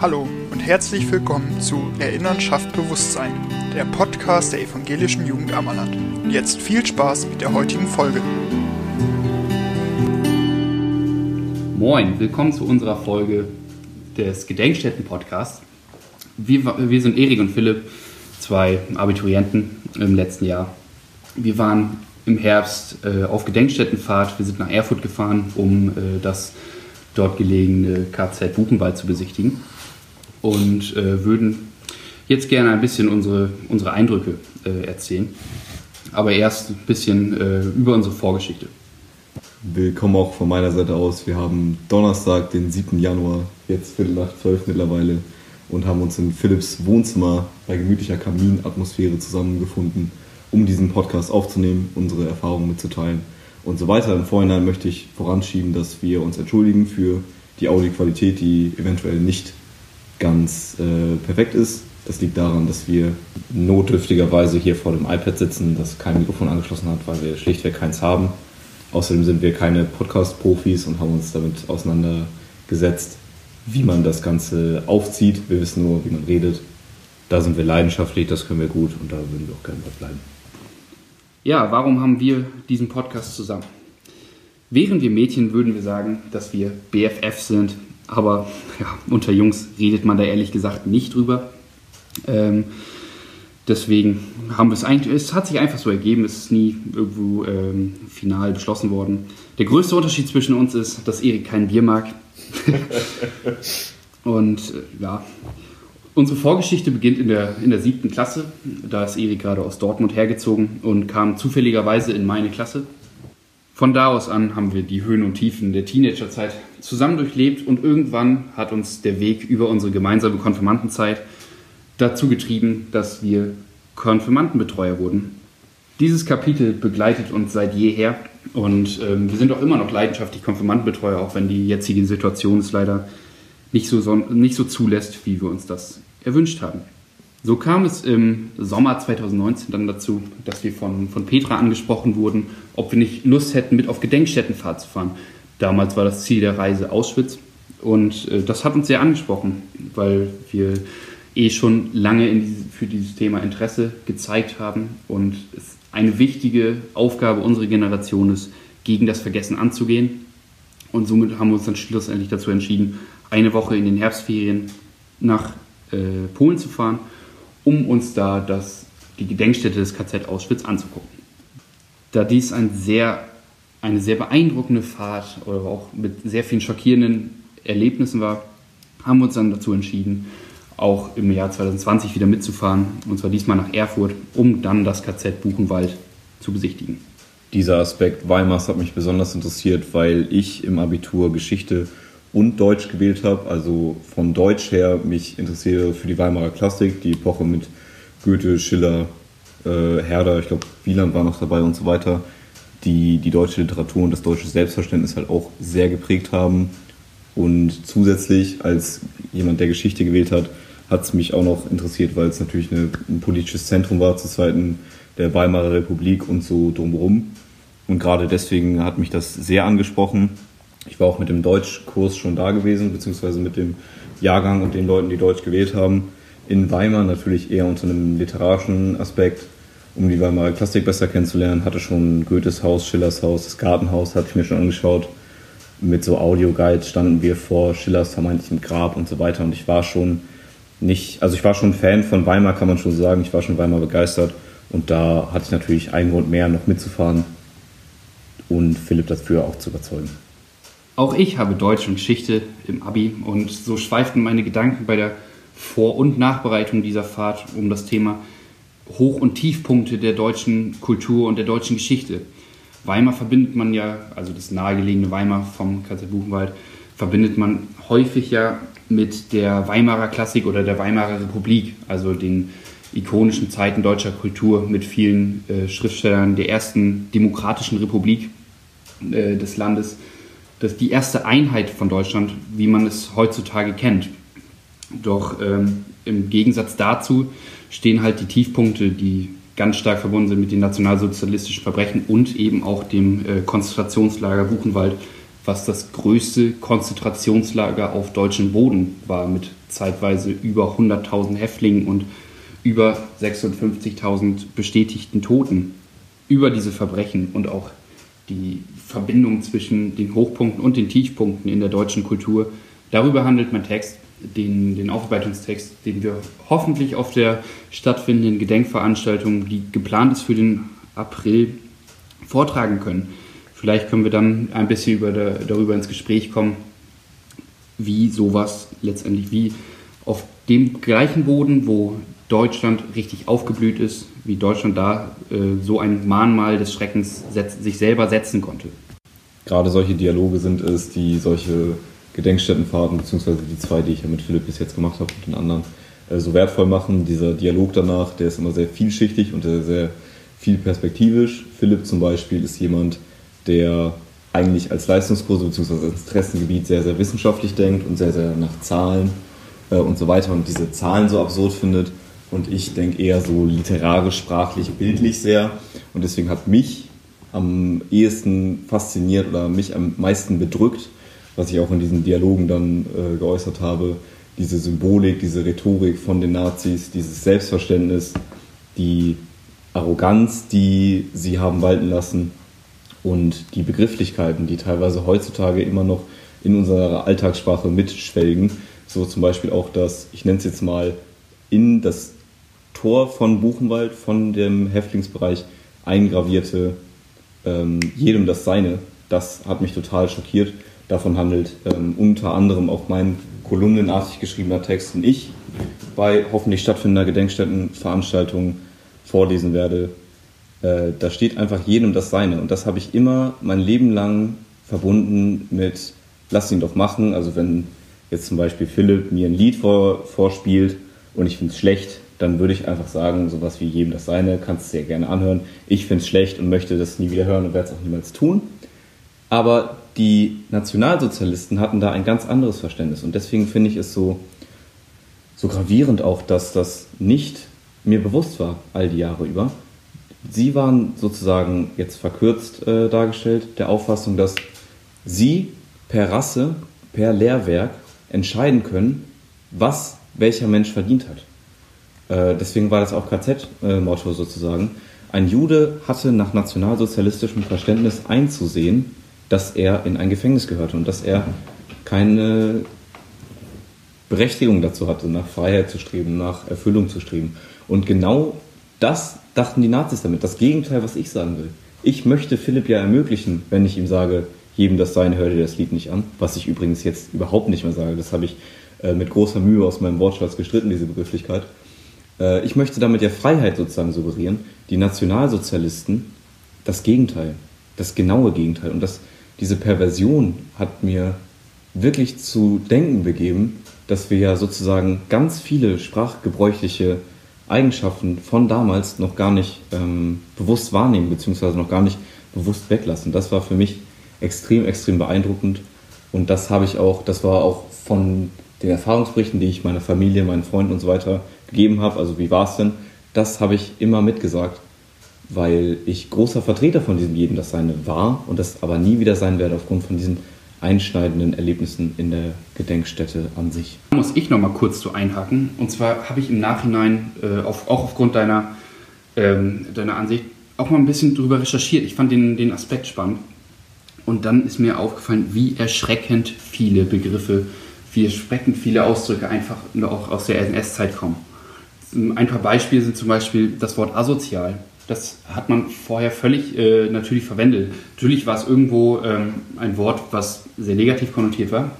Hallo und herzlich willkommen zu Erinnern schafft Bewusstsein, der Podcast der evangelischen Jugend Ammerland. Und jetzt viel Spaß mit der heutigen Folge. Moin, willkommen zu unserer Folge des Gedenkstätten-Podcasts. Wir, wir sind Erik und Philipp, zwei Abiturienten im letzten Jahr. Wir waren im Herbst äh, auf Gedenkstättenfahrt. Wir sind nach Erfurt gefahren, um äh, das dort gelegene KZ Buchenwald zu besichtigen und äh, würden jetzt gerne ein bisschen unsere, unsere Eindrücke äh, erzählen. Aber erst ein bisschen äh, über unsere Vorgeschichte. Willkommen auch von meiner Seite aus. Wir haben Donnerstag, den 7. Januar, jetzt Viertel nach zwölf mittlerweile, und haben uns in Philipps Wohnzimmer bei gemütlicher Kaminatmosphäre zusammengefunden, um diesen Podcast aufzunehmen, unsere Erfahrungen mitzuteilen und so weiter. Im Vorhinein möchte ich voranschieben, dass wir uns entschuldigen für die Audioqualität, die eventuell nicht ganz äh, perfekt ist. Das liegt daran, dass wir notdürftigerweise hier vor dem iPad sitzen, das kein Mikrofon angeschlossen hat, weil wir schlichtweg keins haben. Außerdem sind wir keine Podcast-Profis und haben uns damit auseinandergesetzt, wie man das Ganze aufzieht. Wir wissen nur, wie man redet. Da sind wir leidenschaftlich, das können wir gut und da würden wir auch gerne bleiben. Ja, warum haben wir diesen Podcast zusammen? Wären wir Mädchen, würden wir sagen, dass wir BFF sind, aber ja, unter Jungs redet man da ehrlich gesagt nicht drüber. Ähm, deswegen haben wir es eigentlich, es hat sich einfach so ergeben, es ist nie irgendwo ähm, final beschlossen worden. Der größte Unterschied zwischen uns ist, dass Erik kein Bier mag. Und äh, ja, unsere Vorgeschichte beginnt in der, in der siebten Klasse. Da ist Erik gerade aus Dortmund hergezogen und kam zufälligerweise in meine Klasse. Von da aus an haben wir die Höhen und Tiefen der Teenagerzeit zusammen durchlebt und irgendwann hat uns der Weg über unsere gemeinsame Konfirmandenzeit dazu getrieben, dass wir Konfirmandenbetreuer wurden. Dieses Kapitel begleitet uns seit jeher und ähm, wir sind auch immer noch leidenschaftlich Konfirmandenbetreuer, auch wenn die jetzige Situation es leider nicht so, nicht so zulässt, wie wir uns das erwünscht haben. So kam es im Sommer 2019 dann dazu, dass wir von, von Petra angesprochen wurden, ob wir nicht Lust hätten, mit auf Gedenkstättenfahrt zu fahren. Damals war das Ziel der Reise Auschwitz und äh, das hat uns sehr angesprochen, weil wir eh schon lange diese, für dieses Thema Interesse gezeigt haben und es eine wichtige Aufgabe unserer Generation ist, gegen das Vergessen anzugehen. Und somit haben wir uns dann schlussendlich dazu entschieden, eine Woche in den Herbstferien nach äh, Polen zu fahren um uns da das, die Gedenkstätte des KZ Auschwitz anzugucken. Da dies ein sehr, eine sehr beeindruckende Fahrt oder auch mit sehr vielen schockierenden Erlebnissen war, haben wir uns dann dazu entschieden, auch im Jahr 2020 wieder mitzufahren, und zwar diesmal nach Erfurt, um dann das KZ Buchenwald zu besichtigen. Dieser Aspekt Weimars hat mich besonders interessiert, weil ich im Abitur Geschichte und Deutsch gewählt habe. Also von Deutsch her mich interessiere für die Weimarer Klassik, die Epoche mit Goethe, Schiller, äh, Herder, ich glaube Wieland war noch dabei und so weiter, die die deutsche Literatur und das deutsche Selbstverständnis halt auch sehr geprägt haben. Und zusätzlich als jemand, der Geschichte gewählt hat, hat es mich auch noch interessiert, weil es natürlich eine, ein politisches Zentrum war zu Zeiten der Weimarer Republik und so drumherum. Und gerade deswegen hat mich das sehr angesprochen ich war auch mit dem Deutschkurs schon da gewesen, beziehungsweise mit dem Jahrgang und den Leuten, die Deutsch gewählt haben. In Weimar natürlich eher unter einem literarischen Aspekt, um die Weimarer Klassik besser kennenzulernen. Hatte schon Goethes Haus, Schillers Haus, das Gartenhaus, hatte ich mir schon angeschaut. Mit so Audioguides standen wir vor Schillers vermeintlichem Grab und so weiter. Und ich war schon nicht, also ich war schon Fan von Weimar, kann man schon sagen. Ich war schon Weimar begeistert. Und da hatte ich natürlich einen Grund mehr, noch mitzufahren und Philipp dafür auch zu überzeugen. Auch ich habe Deutsch und Geschichte im Abi und so schweiften meine Gedanken bei der Vor- und Nachbereitung dieser Fahrt um das Thema Hoch- und Tiefpunkte der deutschen Kultur und der deutschen Geschichte. Weimar verbindet man ja, also das nahegelegene Weimar vom KZ Buchenwald, verbindet man häufig ja mit der Weimarer Klassik oder der Weimarer Republik, also den ikonischen Zeiten deutscher Kultur mit vielen äh, Schriftstellern der ersten demokratischen Republik äh, des Landes das die erste Einheit von Deutschland, wie man es heutzutage kennt. Doch ähm, im Gegensatz dazu stehen halt die Tiefpunkte, die ganz stark verbunden sind mit den nationalsozialistischen Verbrechen und eben auch dem äh, Konzentrationslager Buchenwald was das größte Konzentrationslager auf deutschem Boden war, mit zeitweise über 100.000 Häftlingen und über 56.000 bestätigten Toten. Über diese Verbrechen und auch die Verbindung zwischen den Hochpunkten und den Tiefpunkten in der deutschen Kultur, darüber handelt mein Text, den, den Aufarbeitungstext, den wir hoffentlich auf der stattfindenden Gedenkveranstaltung, die geplant ist für den April, vortragen können. Vielleicht können wir dann ein bisschen über darüber ins Gespräch kommen, wie sowas letztendlich, wie auf dem gleichen Boden, wo Deutschland richtig aufgeblüht ist, wie Deutschland da äh, so ein Mahnmal des Schreckens sich selber setzen konnte. Gerade solche Dialoge sind es, die solche Gedenkstättenfahrten, beziehungsweise die zwei, die ich ja mit Philipp bis jetzt gemacht habe und den anderen, äh, so wertvoll machen. Dieser Dialog danach, der ist immer sehr vielschichtig und sehr, sehr viel perspektivisch. Philipp zum Beispiel ist jemand, der eigentlich als Leistungskurse bzw. als Interessengebiet sehr, sehr wissenschaftlich denkt und sehr, sehr nach Zahlen äh, und so weiter und diese Zahlen so absurd findet. Und ich denke eher so literarisch, sprachlich, bildlich sehr. Und deswegen hat mich am ehesten fasziniert oder mich am meisten bedrückt, was ich auch in diesen Dialogen dann äh, geäußert habe, diese Symbolik, diese Rhetorik von den Nazis, dieses Selbstverständnis, die Arroganz, die sie haben walten lassen und die Begrifflichkeiten, die teilweise heutzutage immer noch in unserer Alltagssprache mitschwelgen. So zum Beispiel auch das, ich nenne es jetzt mal, in das Tor von Buchenwald, von dem Häftlingsbereich eingravierte ähm, jedem das Seine. Das hat mich total schockiert. Davon handelt ähm, unter anderem auch mein kolumnenartig geschriebener Text, den ich bei hoffentlich stattfindender Gedenkstättenveranstaltung vorlesen werde, äh, da steht einfach jedem das Seine. Und das habe ich immer mein Leben lang verbunden mit, lass ihn doch machen. Also wenn jetzt zum Beispiel Philipp mir ein Lied vor, vorspielt und ich finde es schlecht, dann würde ich einfach sagen, sowas wie jedem das Seine, kannst du sehr gerne anhören. Ich finde es schlecht und möchte das nie wieder hören und werde es auch niemals tun. Aber die Nationalsozialisten hatten da ein ganz anderes Verständnis und deswegen finde ich es so, so gravierend auch, dass das nicht mir bewusst war all die Jahre über, Sie waren sozusagen jetzt verkürzt äh, dargestellt der Auffassung, dass Sie per Rasse, per Lehrwerk entscheiden können, was welcher Mensch verdient hat. Äh, deswegen war das auch KZ-Motto sozusagen. Ein Jude hatte nach nationalsozialistischem Verständnis einzusehen, dass er in ein Gefängnis gehörte und dass er keine Berechtigung dazu hatte, nach Freiheit zu streben, nach Erfüllung zu streben. Und genau das dachten die Nazis damit. Das Gegenteil, was ich sagen will. Ich möchte Philipp ja ermöglichen, wenn ich ihm sage, jedem das Sein, hör dir das Lied nicht an. Was ich übrigens jetzt überhaupt nicht mehr sage. Das habe ich äh, mit großer Mühe aus meinem Wortschatz gestritten, diese Begrifflichkeit. Äh, ich möchte damit ja Freiheit sozusagen suggerieren. Die Nationalsozialisten, das Gegenteil. Das genaue Gegenteil. Und das, diese Perversion hat mir wirklich zu denken begeben, dass wir ja sozusagen ganz viele sprachgebräuchliche Eigenschaften von damals noch gar nicht ähm, bewusst wahrnehmen, beziehungsweise noch gar nicht bewusst weglassen. Das war für mich extrem, extrem beeindruckend. Und das habe ich auch, das war auch von den Erfahrungsberichten, die ich meiner Familie, meinen Freunden und so weiter gegeben habe, also wie war es denn, das habe ich immer mitgesagt, weil ich großer Vertreter von diesem Jeden das Seine war und das aber nie wieder sein werde aufgrund von diesen einschneidenden Erlebnissen in der Gedenkstätte an sich. Da muss ich noch mal kurz zu einhaken. Und zwar habe ich im Nachhinein, äh, auf, auch aufgrund deiner, ähm, deiner Ansicht, auch mal ein bisschen darüber recherchiert. Ich fand den, den Aspekt spannend. Und dann ist mir aufgefallen, wie erschreckend viele Begriffe, wie erschreckend viele Ausdrücke einfach auch aus der NS-Zeit kommen. Ein paar Beispiele sind zum Beispiel das Wort asozial. Das hat man vorher völlig äh, natürlich verwendet. Natürlich war es irgendwo ähm, ein Wort, was sehr negativ konnotiert war.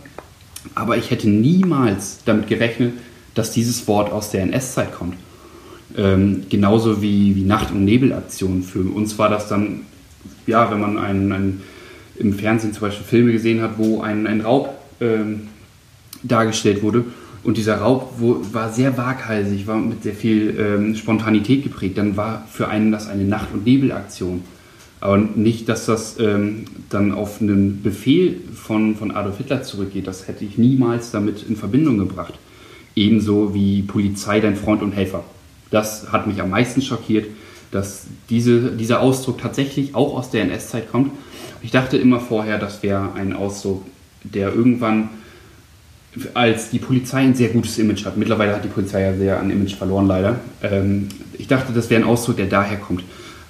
Aber ich hätte niemals damit gerechnet, dass dieses Wort aus der NS-Zeit kommt. Ähm, genauso wie, wie Nacht- und Nebelaktionen. Für uns war das dann, ja, wenn man einen, einen, im Fernsehen zum Beispiel Filme gesehen hat, wo ein, ein Raub ähm, dargestellt wurde und dieser Raub wo, war sehr waghalsig, war mit sehr viel ähm, Spontanität geprägt. Dann war für einen das eine Nacht- und Nebelaktion. Aber nicht, dass das ähm, dann auf einen Befehl von, von Adolf Hitler zurückgeht. Das hätte ich niemals damit in Verbindung gebracht. Ebenso wie Polizei, dein Freund und Helfer. Das hat mich am meisten schockiert, dass diese, dieser Ausdruck tatsächlich auch aus der NS-Zeit kommt. Ich dachte immer vorher, das wäre ein Ausdruck, der irgendwann als die Polizei ein sehr gutes Image hat. Mittlerweile hat die Polizei ja sehr an Image verloren, leider. Ähm, ich dachte, das wäre ein Ausdruck, der daher kommt.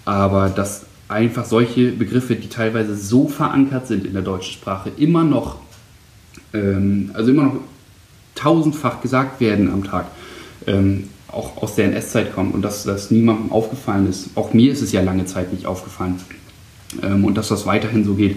Aber dass einfach solche Begriffe, die teilweise so verankert sind in der deutschen Sprache, immer noch, ähm, also immer noch tausendfach gesagt werden am Tag, ähm, auch aus der NS-Zeit kommen und dass das niemandem aufgefallen ist. Auch mir ist es ja lange Zeit nicht aufgefallen. Ähm, und dass das weiterhin so geht,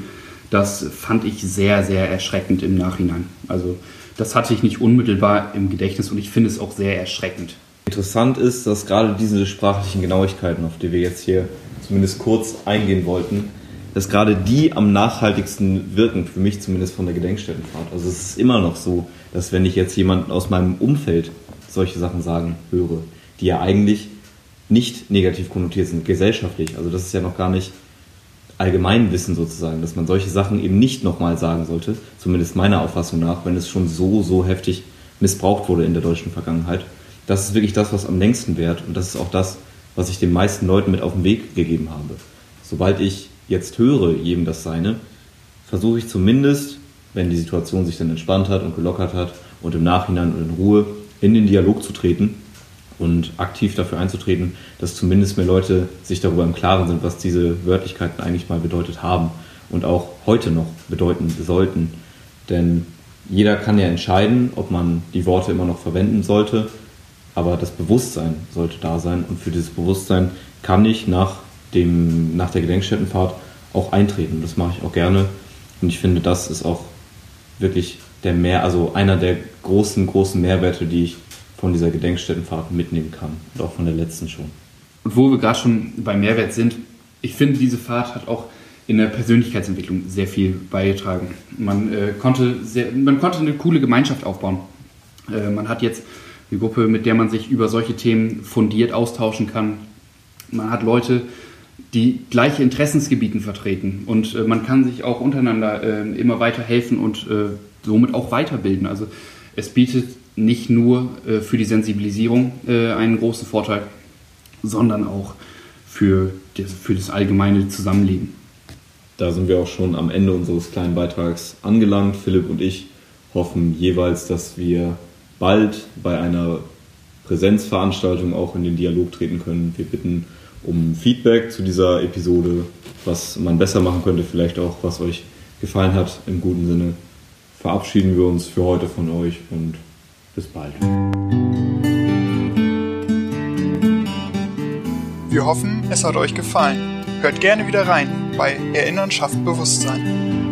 das fand ich sehr, sehr erschreckend im Nachhinein. Also das hatte ich nicht unmittelbar im Gedächtnis und ich finde es auch sehr erschreckend. Interessant ist, dass gerade diese sprachlichen Genauigkeiten, auf die wir jetzt hier zumindest kurz eingehen wollten, dass gerade die am nachhaltigsten wirken, für mich zumindest von der Gedenkstättenfahrt. Also es ist immer noch so, dass wenn ich jetzt jemanden aus meinem Umfeld solche Sachen sagen höre, die ja eigentlich nicht negativ konnotiert sind, gesellschaftlich. Also das ist ja noch gar nicht Allgemeinwissen sozusagen, dass man solche Sachen eben nicht nochmal sagen sollte, zumindest meiner Auffassung nach, wenn es schon so, so heftig missbraucht wurde in der deutschen Vergangenheit. Das ist wirklich das, was am längsten währt und das ist auch das, was ich den meisten Leuten mit auf den Weg gegeben habe. Sobald ich jetzt höre, jedem das seine, versuche ich zumindest, wenn die Situation sich dann entspannt hat und gelockert hat und im Nachhinein und in Ruhe in den Dialog zu treten und aktiv dafür einzutreten, dass zumindest mehr Leute sich darüber im Klaren sind, was diese Wörtlichkeiten eigentlich mal bedeutet haben und auch heute noch bedeuten sollten. Denn jeder kann ja entscheiden, ob man die Worte immer noch verwenden sollte, aber das Bewusstsein sollte da sein und für dieses Bewusstsein kann ich nach, dem, nach der Gedenkstättenfahrt auch eintreten. Das mache ich auch gerne und ich finde, das ist auch wirklich der mehr, also einer der großen, großen Mehrwerte, die ich von dieser Gedenkstättenfahrt mitnehmen kann und auch von der letzten schon. Und wo wir gerade schon bei Mehrwert sind, ich finde, diese Fahrt hat auch in der Persönlichkeitsentwicklung sehr viel beigetragen. Man, äh, konnte, sehr, man konnte eine coole Gemeinschaft aufbauen. Äh, man hat jetzt eine Gruppe, mit der man sich über solche Themen fundiert austauschen kann. Man hat Leute, die gleiche Interessensgebieten vertreten und äh, man kann sich auch untereinander äh, immer weiter helfen und äh, somit auch weiterbilden. Also es bietet nicht nur äh, für die Sensibilisierung äh, einen großen Vorteil, sondern auch für das, für das allgemeine Zusammenleben. Da sind wir auch schon am Ende unseres kleinen Beitrags angelangt. Philipp und ich hoffen jeweils, dass wir bald bei einer Präsenzveranstaltung auch in den Dialog treten können. Wir bitten um Feedback zu dieser Episode, was man besser machen könnte, vielleicht auch, was euch gefallen hat im guten Sinne verabschieden wir uns für heute von euch und bis bald. Wir hoffen, es hat euch gefallen. Hört gerne wieder rein bei Erinnern schafft Bewusstsein.